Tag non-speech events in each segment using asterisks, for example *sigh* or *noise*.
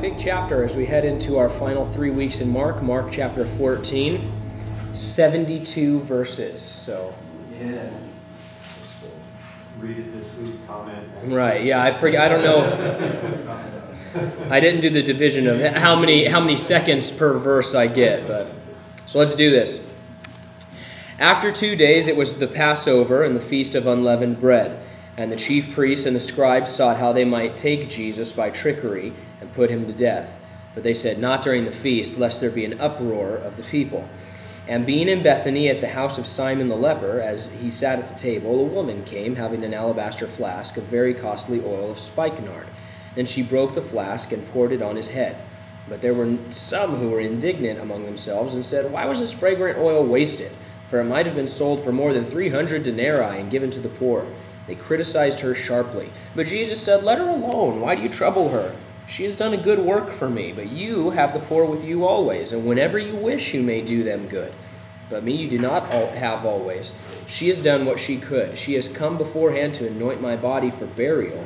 big chapter as we head into our final three weeks in Mark, Mark chapter 14, 72 verses. So, Yeah. Read it this week, comment. right, yeah, I forget, I don't know. I didn't do the division of how many how many seconds per verse I get, but so let's do this. After two days, it was the Passover and the feast of unleavened bread, and the chief priests and the scribes sought how they might take Jesus by trickery and put him to death. But they said, Not during the feast, lest there be an uproar of the people. And being in Bethany at the house of Simon the leper, as he sat at the table, a woman came, having an alabaster flask of very costly oil of spikenard. And she broke the flask and poured it on his head. But there were some who were indignant among themselves and said, Why was this fragrant oil wasted? For it might have been sold for more than three hundred denarii and given to the poor. They criticized her sharply. But Jesus said, Let her alone. Why do you trouble her? She has done a good work for me, but you have the poor with you always, and whenever you wish, you may do them good. But me you do not have always. She has done what she could. She has come beforehand to anoint my body for burial.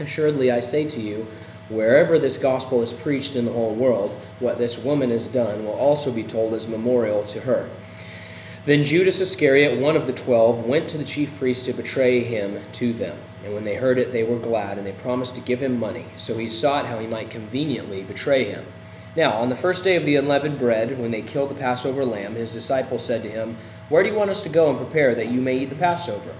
Assuredly, I say to you, wherever this gospel is preached in the whole world, what this woman has done will also be told as memorial to her. Then Judas Iscariot, one of the twelve, went to the chief priests to betray him to them. And when they heard it, they were glad, and they promised to give him money. So he sought how he might conveniently betray him. Now, on the first day of the unleavened bread, when they killed the Passover lamb, his disciples said to him, Where do you want us to go and prepare that you may eat the Passover?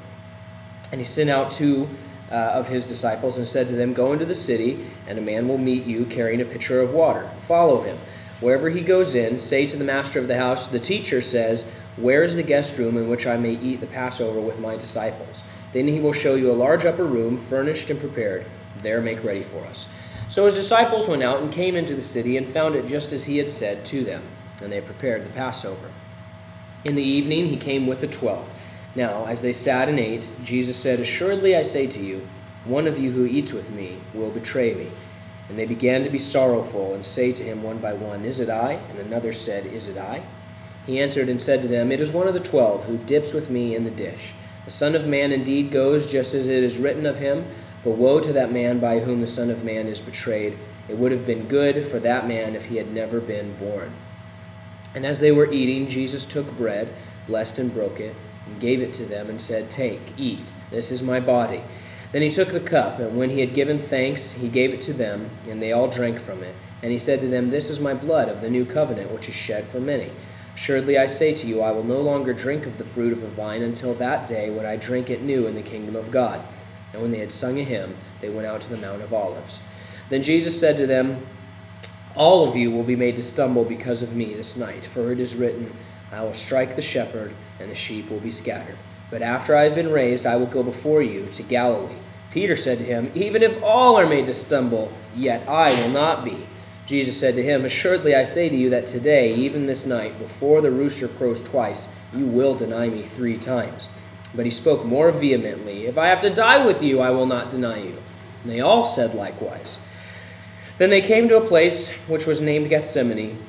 And he sent out two uh, of his disciples and said to them, Go into the city, and a man will meet you carrying a pitcher of water. Follow him. Wherever he goes in, say to the master of the house, The teacher says, Where is the guest room in which I may eat the Passover with my disciples? Then he will show you a large upper room, furnished and prepared. There make ready for us. So his disciples went out and came into the city and found it just as he had said to them, and they prepared the Passover. In the evening he came with the twelve. Now, as they sat and ate, Jesus said, Assuredly I say to you, one of you who eats with me will betray me. And they began to be sorrowful and say to him one by one, Is it I? And another said, Is it I? He answered and said to them, It is one of the twelve who dips with me in the dish. The Son of Man indeed goes just as it is written of him, but woe to that man by whom the Son of Man is betrayed. It would have been good for that man if he had never been born. And as they were eating, Jesus took bread, blessed and broke it, and gave it to them, and said, Take, eat, this is my body. Then he took the cup, and when he had given thanks, he gave it to them, and they all drank from it. And he said to them, This is my blood of the new covenant, which is shed for many. Assuredly, I say to you, I will no longer drink of the fruit of the vine until that day when I drink it new in the kingdom of God. And when they had sung a hymn, they went out to the Mount of Olives. Then Jesus said to them, All of you will be made to stumble because of me this night, for it is written, I will strike the shepherd, and the sheep will be scattered. But after I have been raised, I will go before you to Galilee. Peter said to him, Even if all are made to stumble, yet I will not be. Jesus said to him, Assuredly I say to you that today, even this night, before the rooster crows twice, you will deny me three times. But he spoke more vehemently, If I have to die with you, I will not deny you. And they all said likewise. Then they came to a place which was named Gethsemane.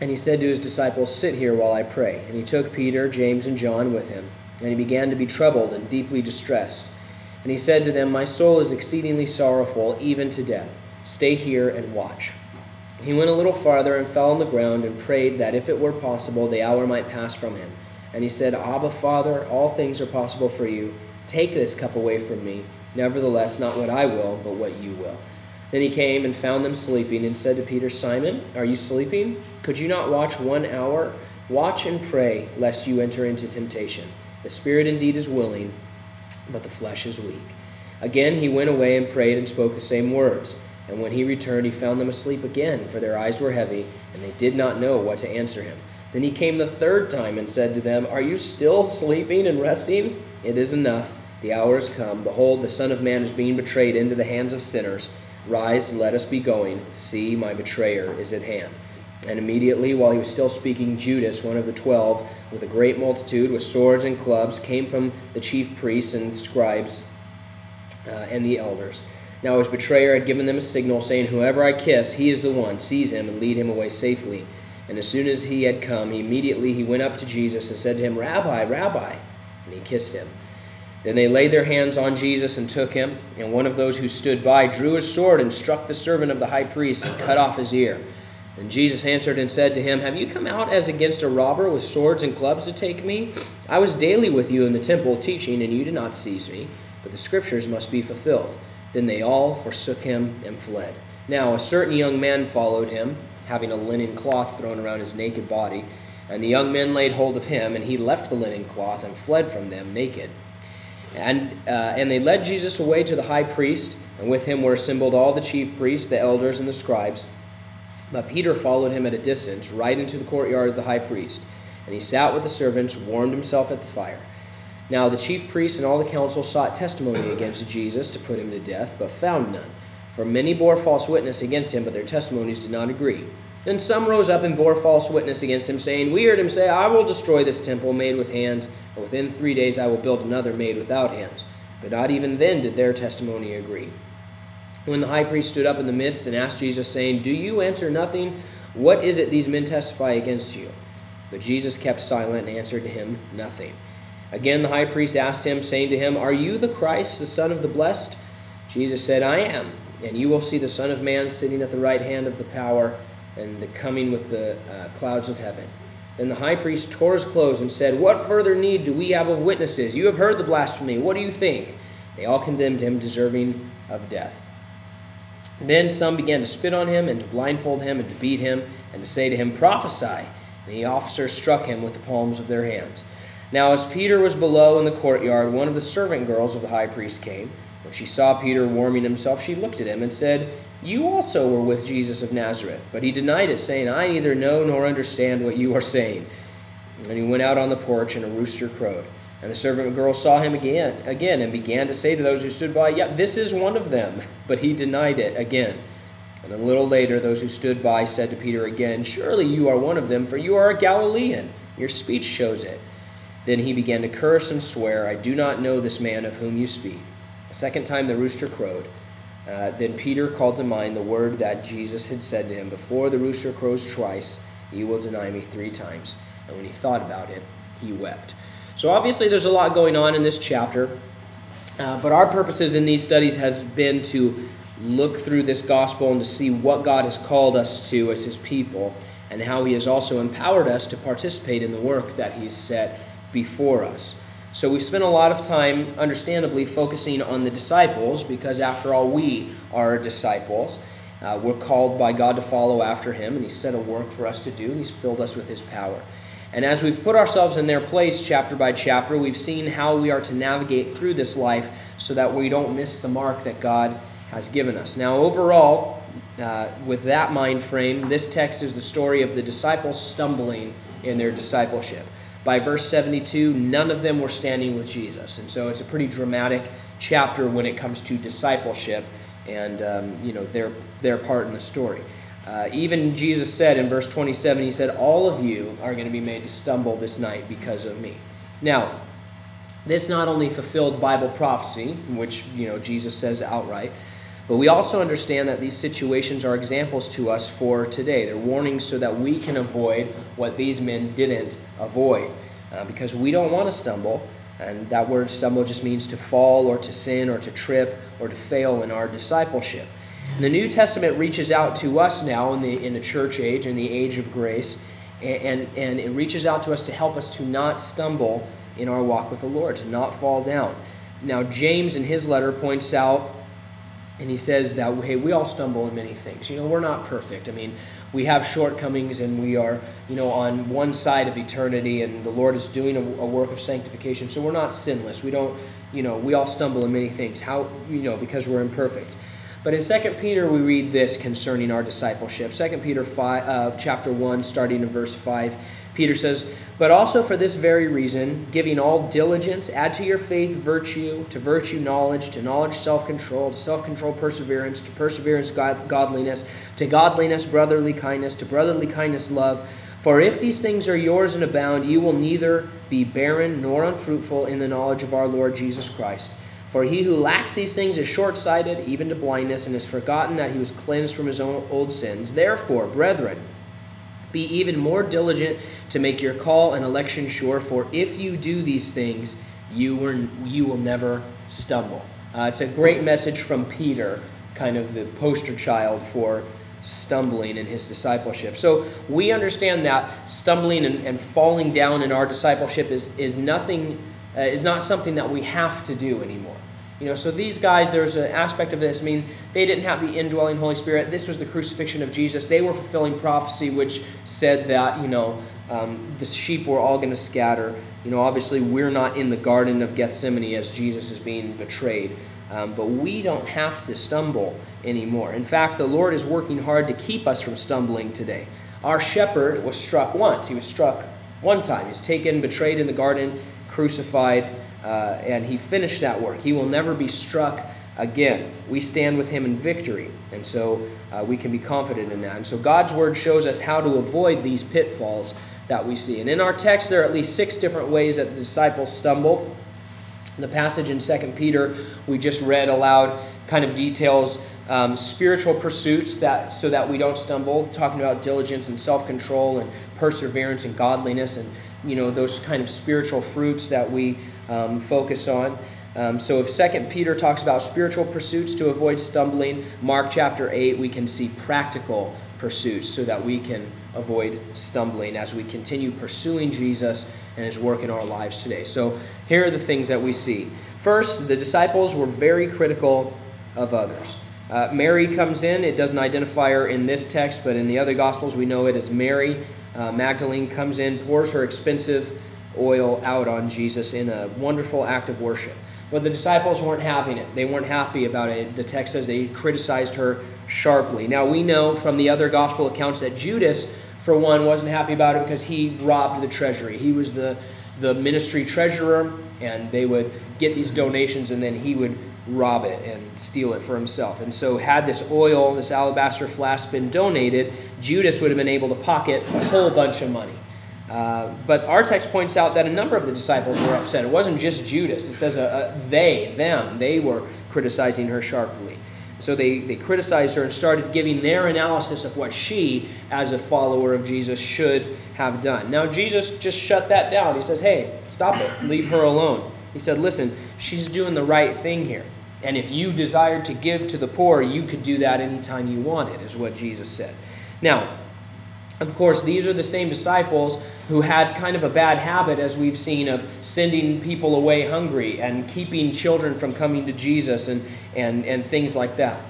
And he said to his disciples, Sit here while I pray. And he took Peter, James, and John with him. And he began to be troubled and deeply distressed. And he said to them, My soul is exceedingly sorrowful, even to death. Stay here and watch. He went a little farther and fell on the ground and prayed that if it were possible, the hour might pass from him. And he said, Abba, Father, all things are possible for you. Take this cup away from me. Nevertheless, not what I will, but what you will. Then he came and found them sleeping and said to Peter, Simon, are you sleeping? Could you not watch one hour? Watch and pray, lest you enter into temptation. The spirit indeed is willing, but the flesh is weak. Again he went away and prayed and spoke the same words. And when he returned, he found them asleep again, for their eyes were heavy, and they did not know what to answer him. Then he came the third time and said to them, Are you still sleeping and resting? It is enough. The hour is come. Behold, the Son of Man is being betrayed into the hands of sinners. Rise, let us be going. See, my betrayer is at hand. And immediately, while he was still speaking, Judas, one of the twelve, with a great multitude, with swords and clubs, came from the chief priests and scribes uh, and the elders. Now his betrayer had given them a signal, saying, Whoever I kiss, he is the one. Seize him and lead him away safely. And as soon as he had come, he immediately he went up to Jesus and said to him, Rabbi, Rabbi. And he kissed him. Then they laid their hands on Jesus and took him, and one of those who stood by drew his sword and struck the servant of the high priest and cut off his ear. And Jesus answered and said to him, Have you come out as against a robber with swords and clubs to take me? I was daily with you in the temple teaching, and you did not seize me, but the scriptures must be fulfilled. Then they all forsook him and fled. Now a certain young man followed him, having a linen cloth thrown around his naked body. And the young men laid hold of him, and he left the linen cloth and fled from them naked. And, uh, and they led Jesus away to the high priest, and with him were assembled all the chief priests, the elders, and the scribes. But Peter followed him at a distance, right into the courtyard of the high priest. And he sat with the servants, warmed himself at the fire. Now the chief priests and all the council sought testimony against Jesus to put him to death, but found none. For many bore false witness against him, but their testimonies did not agree. Then some rose up and bore false witness against him, saying, We heard him say, I will destroy this temple made with hands and within three days I will build another made without hands. But not even then did their testimony agree. When the high priest stood up in the midst and asked Jesus, saying, Do you answer nothing? What is it these men testify against you? But Jesus kept silent and answered him nothing. Again the high priest asked him, saying to him, Are you the Christ, the Son of the Blessed? Jesus said, I am. And you will see the Son of Man sitting at the right hand of the power and the coming with the uh, clouds of heaven. Then the high priest tore his clothes and said, What further need do we have of witnesses? You have heard the blasphemy. What do you think? They all condemned him, deserving of death. Then some began to spit on him, and to blindfold him, and to beat him, and to say to him, Prophesy. And the officers struck him with the palms of their hands. Now, as Peter was below in the courtyard, one of the servant girls of the high priest came. When she saw Peter warming himself, she looked at him and said, you also were with Jesus of Nazareth. But he denied it, saying, I neither know nor understand what you are saying. And he went out on the porch, and a rooster crowed. And the servant girl saw him again, again, and began to say to those who stood by, Yeah, this is one of them. *laughs* But he denied it again. And a little later, those who stood by said to Peter again, Surely you are one of them, for you are a Galilean. Your speech shows it. Then he began to curse and swear, I do not know this man of whom you speak. A second time the rooster crowed. Uh, then Peter called to mind the word that Jesus had said to him, Before the rooster crows twice, you will deny me three times. And when he thought about it, he wept. So obviously, there's a lot going on in this chapter. Uh, but our purposes in these studies have been to look through this gospel and to see what God has called us to as his people and how he has also empowered us to participate in the work that he's set before us. So we've spent a lot of time, understandably, focusing on the disciples because, after all, we are disciples. Uh, we're called by God to follow after Him, and He's set a work for us to do, and He's filled us with His power. And as we've put ourselves in their place, chapter by chapter, we've seen how we are to navigate through this life so that we don't miss the mark that God has given us. Now, overall, uh, with that mind frame, this text is the story of the disciples stumbling in their discipleship by verse 72, none of them were standing with Jesus. And so it's a pretty dramatic chapter when it comes to discipleship and um, you know their, their part in the story. Uh, even Jesus said in verse 27, he said, All of you are going to be made to stumble this night because of me. Now, this not only fulfilled Bible prophecy, which you know Jesus says outright, but we also understand that these situations are examples to us for today. They're warnings so that we can avoid what these men didn't avoid. Uh, because we don't want to stumble, and that word stumble just means to fall or to sin or to trip or to fail in our discipleship. And the New Testament reaches out to us now in the, in the church age, in the age of grace, and, and, and it reaches out to us to help us to not stumble in our walk with the Lord, to not fall down. Now, James in his letter points out and he says that hey we all stumble in many things. You know we're not perfect. I mean we have shortcomings and we are you know on one side of eternity and the lord is doing a, a, work of sanctification. So we're not sinless. We don't you know we all stumble in many things. How you know because we're imperfect. But in 2 peter we read this concerning our discipleship. 2 peter 5 uh, chapter 1 starting in verse 5 Peter says, But also for this very reason, giving all diligence, add to your faith virtue, to virtue knowledge, to knowledge self control, to self control perseverance, to perseverance God, godliness, to godliness brotherly kindness, to brotherly kindness love. For if these things are yours and abound, you will neither be barren nor unfruitful in the knowledge of our Lord Jesus Christ. For he who lacks these things is short sighted, even to blindness, and has forgotten that he was cleansed from his own old sins. Therefore, brethren, be even more diligent to make your call and election sure, for if you do these things, you, were, you will never stumble. Uh, it's a great message from Peter, kind of the poster child for stumbling in his discipleship. So we understand that stumbling and, and falling down in our discipleship is, is nothing, uh, is not something that we have to do anymore. You know, so these guys, there's an aspect of this. I mean, they didn't have the indwelling Holy Spirit. This was the crucifixion of Jesus. They were fulfilling prophecy, which said that, you know, um, the sheep were all going to scatter. You know, obviously, we're not in the Garden of Gethsemane as Jesus is being betrayed. Um, but we don't have to stumble anymore. In fact, the Lord is working hard to keep us from stumbling today. Our shepherd was struck once. He was struck one time. He was taken, betrayed in the garden, crucified uh, and he finished that work. He will never be struck again. We stand with him in victory, and so uh, we can be confident in that. And so God's word shows us how to avoid these pitfalls that we see. And in our text, there are at least six different ways that the disciples stumbled. The passage in 2 Peter we just read aloud kind of details um, spiritual pursuits that so that we don't stumble, talking about diligence and self-control and perseverance and godliness and you know those kind of spiritual fruits that we um, focus on. Um, so if Second Peter talks about spiritual pursuits to avoid stumbling, Mark chapter 8, we can see practical pursuits so that we can avoid stumbling as we continue pursuing Jesus and his work in our lives today. So here are the things that we see. First, the disciples were very critical of others. Uh, Mary comes in. It doesn't identify her in this text, but in the other Gospels, we know it as Mary. Uh, Magdalene comes in, pours her expensive oil out on Jesus in a wonderful act of worship. But the disciples weren't having it. They weren't happy about it. The text says they criticized her sharply. Now, we know from the other gospel accounts that Judas, for one, wasn't happy about it because he robbed the treasury. He was the, the ministry treasurer, and they would get these donations, and then he would rob it and steal it for himself. And so, had this oil, this alabaster flask, been donated, Judas would have been able to pocket a whole bunch of money. Uh, but our text points out that a number of the disciples were upset. It wasn't just Judas. It says uh, uh, they, them, they were criticizing her sharply. So they, they criticized her and started giving their analysis of what she, as a follower of Jesus, should have done. Now, Jesus just shut that down. He says, hey, stop it. Leave her alone. He said, listen, she's doing the right thing here. And if you desired to give to the poor, you could do that anytime you wanted, is what Jesus said. Now, of course, these are the same disciples who had kind of a bad habit, as we've seen, of sending people away hungry and keeping children from coming to Jesus and, and, and things like that.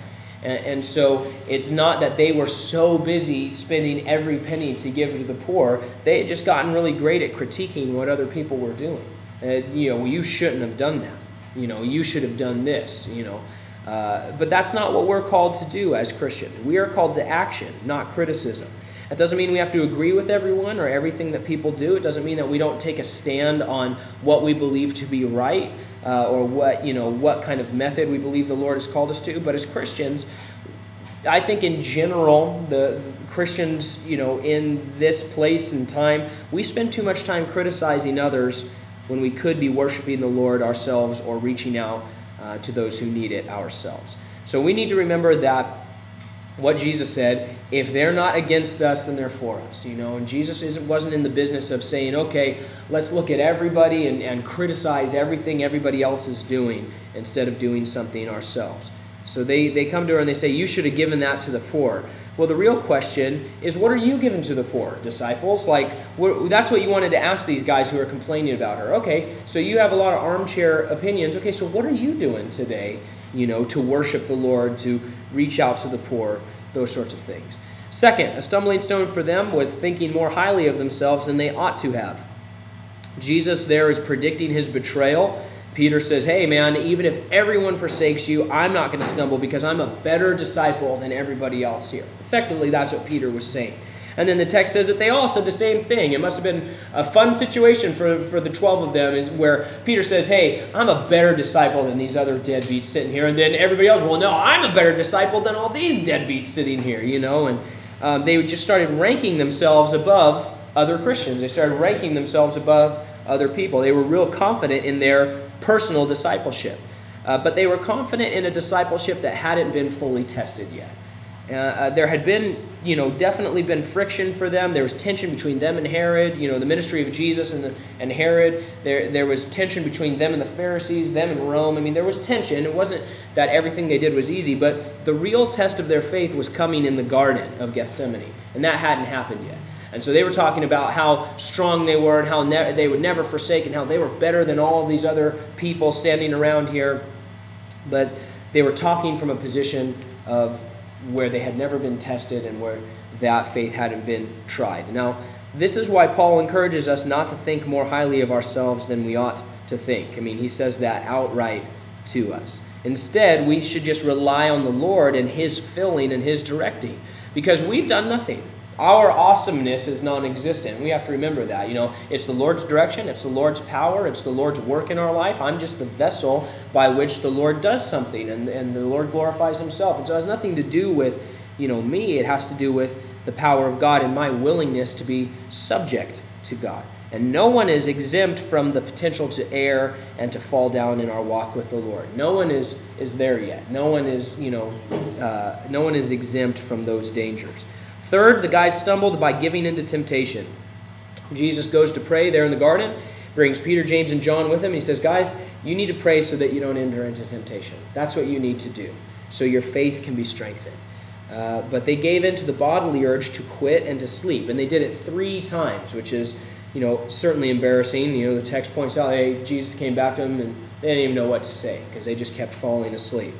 And, and so it's not that they were so busy spending every penny to give to the poor, they had just gotten really great at critiquing what other people were doing. Uh, you know, well, you shouldn't have done that. You know, you should have done this, you know. Uh, but that's not what we're called to do as Christians. We are called to action, not criticism. That doesn't mean we have to agree with everyone or everything that people do. It doesn't mean that we don't take a stand on what we believe to be right uh, or what you know what kind of method we believe the Lord has called us to. But as Christians, I think in general, the Christians, you know, in this place and time, we spend too much time criticizing others when we could be worshiping the Lord ourselves or reaching out uh, to those who need it ourselves. So we need to remember that what Jesus said, if they're not against us, then they're for us. You know, and Jesus isn't, wasn't in the business of saying, okay, let's look at everybody and, and criticize everything everybody else is doing instead of doing something ourselves. So they, they come to her and they say, You should have given that to the poor. Well, the real question is, what are you giving to the poor, disciples? Like, that's what you wanted to ask these guys who are complaining about her. Okay, so you have a lot of armchair opinions. Okay, so what are you doing today, you know, to worship the Lord, to reach out to the poor, those sorts of things? Second, a stumbling stone for them was thinking more highly of themselves than they ought to have. Jesus there is predicting his betrayal Peter says, Hey, man, even if everyone forsakes you, I'm not going to stumble because I'm a better disciple than everybody else here. Effectively, that's what Peter was saying. And then the text says that they all said the same thing. It must have been a fun situation for, for the 12 of them, is where Peter says, Hey, I'm a better disciple than these other deadbeats sitting here. And then everybody else, Well, no, I'm a better disciple than all these deadbeats sitting here, you know? And um, they just started ranking themselves above other Christians. They started ranking themselves above other people. They were real confident in their personal discipleship. Uh, but they were confident in a discipleship that hadn't been fully tested yet. Uh, uh, there had been, you know, definitely been friction for them. There was tension between them and Herod, you know, the ministry of Jesus and, the, and Herod. There, there was tension between them and the Pharisees, them and Rome. I mean, there was tension. It wasn't that everything they did was easy, but the real test of their faith was coming in the Garden of Gethsemane, and that hadn't happened yet. And so they were talking about how strong they were and how ne- they would never forsake and how they were better than all of these other people standing around here. But they were talking from a position of where they had never been tested and where that faith hadn't been tried. Now, this is why Paul encourages us not to think more highly of ourselves than we ought to think. I mean, he says that outright to us. Instead, we should just rely on the Lord and His filling and His directing because we've done nothing. Our awesomeness is non existent. We have to remember that. You know, it's the Lord's direction, it's the Lord's power, it's the Lord's work in our life. I'm just the vessel by which the Lord does something and, and the Lord glorifies Himself. And so it has nothing to do with, you know, me, it has to do with the power of God and my willingness to be subject to God. And no one is exempt from the potential to err and to fall down in our walk with the Lord. No one is, is there yet. No one is, you know, uh, no one is exempt from those dangers. Third, the guy stumbled by giving into temptation. Jesus goes to pray there in the garden, brings Peter, James, and John with him. And he says, Guys, you need to pray so that you don't enter into temptation. That's what you need to do, so your faith can be strengthened. Uh, but they gave in to the bodily urge to quit and to sleep. And they did it three times, which is you know, certainly embarrassing. You know, the text points out, hey, Jesus came back to them and they didn't even know what to say because they just kept falling asleep.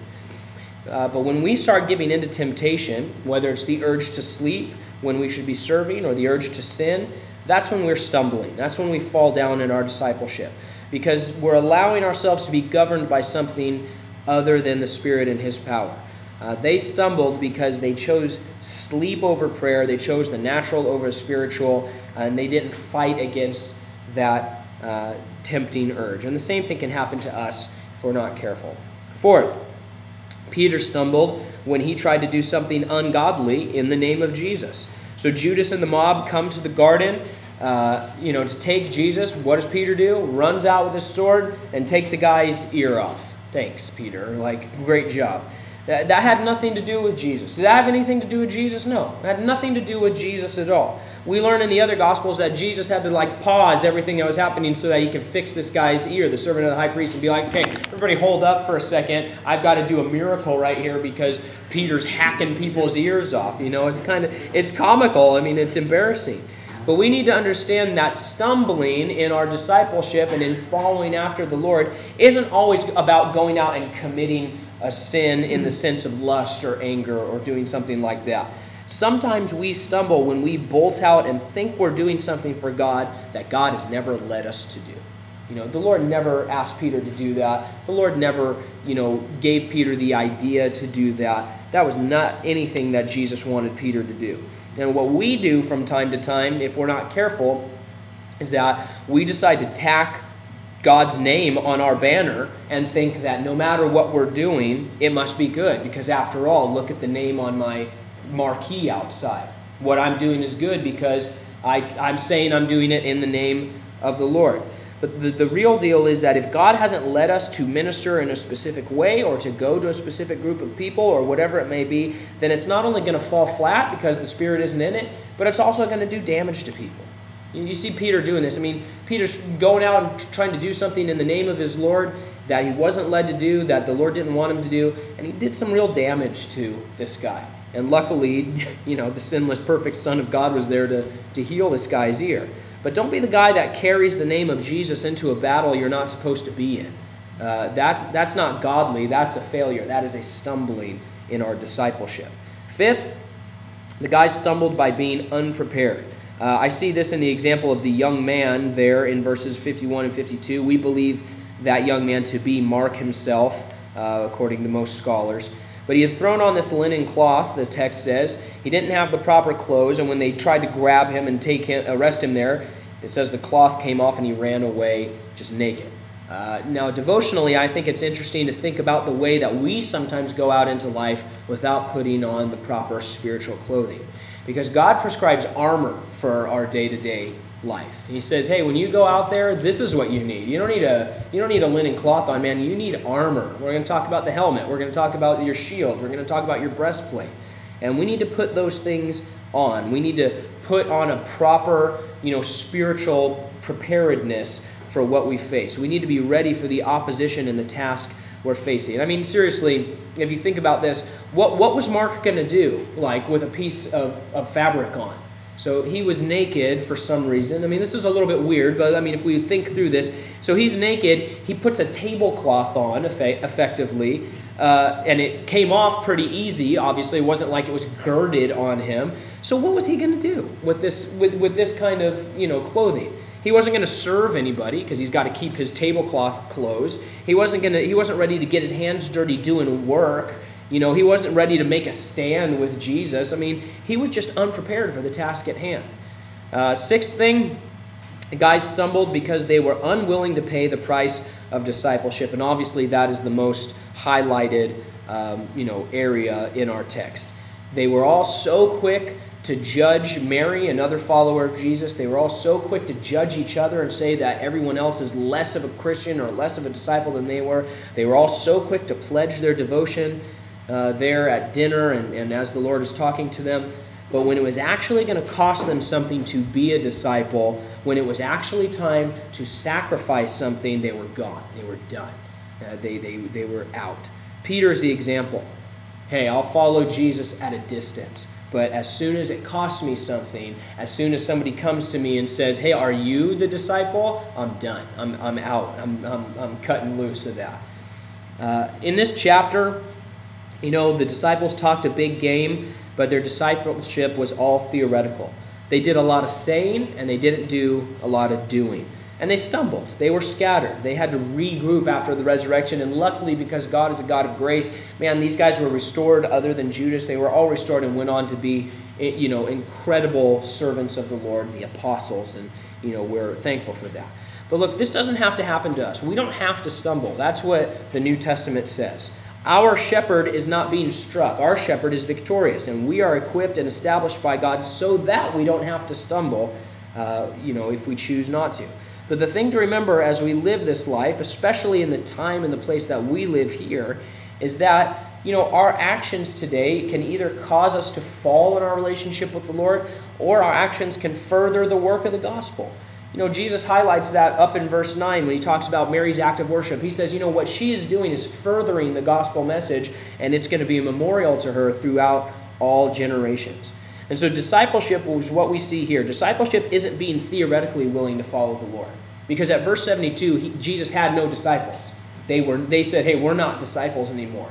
Uh, but when we start giving into temptation, whether it's the urge to sleep when we should be serving or the urge to sin, that's when we're stumbling. That's when we fall down in our discipleship because we're allowing ourselves to be governed by something other than the Spirit and His power. Uh, they stumbled because they chose sleep over prayer, they chose the natural over the spiritual, and they didn't fight against that uh, tempting urge. And the same thing can happen to us if we're not careful. Fourth, Peter stumbled when he tried to do something ungodly in the name of Jesus. So Judas and the mob come to the garden. Uh, you know, to take Jesus, what does Peter do? Runs out with his sword and takes a guy's ear off. Thanks, Peter. Like, great job. That, that had nothing to do with Jesus. Did that have anything to do with Jesus? No. It had nothing to do with Jesus at all. We learn in the other Gospels that Jesus had to like pause everything that was happening so that he could fix this guy's ear, the servant of the high priest, and be like, okay, everybody hold up for a second. I've got to do a miracle right here because Peter's hacking people's ears off. You know, it's kind of, it's comical. I mean, it's embarrassing. But we need to understand that stumbling in our discipleship and in following after the Lord isn't always about going out and committing a sin in the sense of lust or anger or doing something like that. Sometimes we stumble when we bolt out and think we're doing something for God that God has never led us to do. You know, the Lord never asked Peter to do that. The Lord never, you know, gave Peter the idea to do that. That was not anything that Jesus wanted Peter to do. And what we do from time to time, if we're not careful, is that we decide to tack God's name on our banner and think that no matter what we're doing, it must be good. Because after all, look at the name on my marquee outside. What I'm doing is good because I, I'm saying I'm doing it in the name of the Lord. But the, the real deal is that if God hasn't led us to minister in a specific way or to go to a specific group of people or whatever it may be, then it's not only going to fall flat because the Spirit isn't in it, but it's also going to do damage to people. You see Peter doing this. I mean, Peter's going out and trying to do something in the name of his Lord that he wasn't led to do, that the Lord didn't want him to do, and he did some real damage to this guy. And luckily, *laughs* you know, the sinless, perfect Son of God was there to, to heal this guy's ear. But don't be the guy that carries the name of Jesus into a battle you're not supposed to be in. Uh, that, that's not godly, that's a failure. That is a stumbling in our discipleship. Fifth, the guy stumbled by being unprepared. Uh, I see this in the example of the young man there in verses 51 and 52. We believe that young man to be Mark himself, uh, according to most scholars. But he had thrown on this linen cloth, the text says. He didn't have the proper clothes, and when they tried to grab him and take him, arrest him there, it says the cloth came off and he ran away just naked. Uh, now, devotionally, I think it's interesting to think about the way that we sometimes go out into life without putting on the proper spiritual clothing. Because God prescribes armor for our day to day life. He says, "Hey, when you go out there, this is what you need. You don't need a you don't need a linen cloth on, man. You need armor. We're going to talk about the helmet. We're going to talk about your shield. We're going to talk about your breastplate. And we need to put those things on. We need to put on a proper, you know, spiritual preparedness for what we face. We need to be ready for the opposition and the task we're facing. I mean, seriously, if you think about this, what, what was Mark going to do, like, with a piece of, of fabric on? So he was naked for some reason. I mean, this is a little bit weird, but I mean, if we think through this, so he's naked. He puts a tablecloth on, effectively, uh, and it came off pretty easy. Obviously, it wasn't like it was girded on him. So what was he going to do with this with, with this kind of you know clothing? He wasn't going to serve anybody because he's got to keep his tablecloth closed. He wasn't going to. He wasn't ready to get his hands dirty doing work. You know, he wasn't ready to make a stand with Jesus. I mean, he was just unprepared for the task at hand. Uh, sixth thing, the guys stumbled because they were unwilling to pay the price of discipleship, and obviously that is the most highlighted, um, you know, area in our text. They were all so quick to judge Mary, another follower of Jesus. They were all so quick to judge each other and say that everyone else is less of a Christian or less of a disciple than they were. They were all so quick to pledge their devotion uh, there at dinner and, and as the Lord is talking to them. But when it was actually going to cost them something to be a disciple, when it was actually time to sacrifice something, they were gone. They were done. Uh, they, they, they were out. Peter's the example. Hey, I'll follow Jesus at a distance. But as soon as it costs me something, as soon as somebody comes to me and says, Hey, are you the disciple? I'm done. I'm, I'm out. I'm, I'm, I'm cutting loose of that. Uh, in this chapter, you know, the disciples talked a big game, but their discipleship was all theoretical. They did a lot of saying and they didn't do a lot of doing. And they stumbled. They were scattered. They had to regroup after the resurrection. And luckily, because God is a God of grace, man, these guys were restored other than Judas. They were all restored and went on to be, eh, you know, incredible servants of the Lord, the apostles. And, you know, we're thankful for that. But look, this doesn't have to happen to us. We don't have to stumble. That's what the New Testament says. Our shepherd is not being struck. Our shepherd is victorious, and we are equipped and established by God so that we don't have to stumble, uh, you know, if we choose not to. But the thing to remember as we live this life, especially in the time and the place that we live here, is that you know our actions today can either cause us to fall in our relationship with the Lord, or our actions can further the work of the gospel. You know, Jesus highlights that up in verse 9 when he talks about Mary's act of worship. He says, you know, what she is doing is furthering the gospel message, and it's going to be a memorial to her throughout all generations. And so, discipleship is what we see here. Discipleship isn't being theoretically willing to follow the Lord. Because at verse 72, he, Jesus had no disciples. They, were, they said, hey, we're not disciples anymore.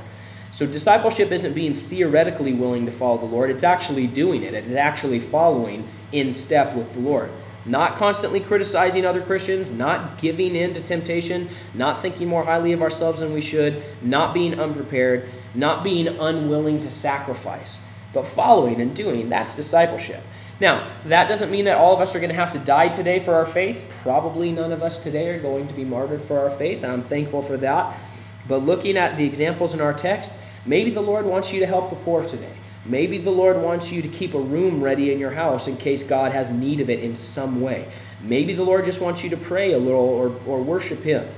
So, discipleship isn't being theoretically willing to follow the Lord, it's actually doing it. It's actually following in step with the Lord not constantly criticizing other Christians, not giving in to temptation, not thinking more highly of ourselves than we should, not being unprepared, not being unwilling to sacrifice, but following and doing. That's discipleship. Now, that doesn't mean that all of us are going to have to die today for our faith. Probably none of us today are going to be martyred for our faith, and I'm thankful for that. But looking at the examples in our text, maybe the Lord wants you to help the poor today. Maybe the Lord wants you to keep a room ready in your house in case God has need of it in some way. Maybe the Lord just wants you to pray a little or, or worship Him.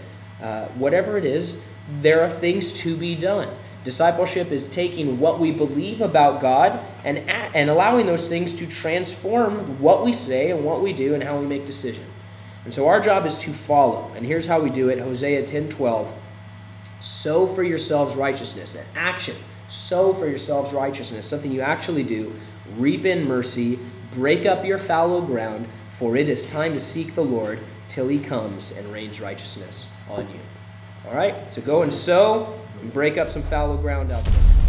Uh, whatever it is, there are things to be done. Discipleship is taking what we believe about God and, and allowing those things to transform what we say and what we do and how we make decisions. And so our job is to follow. And here's how we do it Hosea 10 12. Sow for yourselves righteousness, an action sow for yourselves righteousness, something you actually do. Reap in mercy, break up your fallow ground, for it is time to seek the Lord till he comes and rains righteousness on you. All right? So go and sow and break up some fallow ground out there.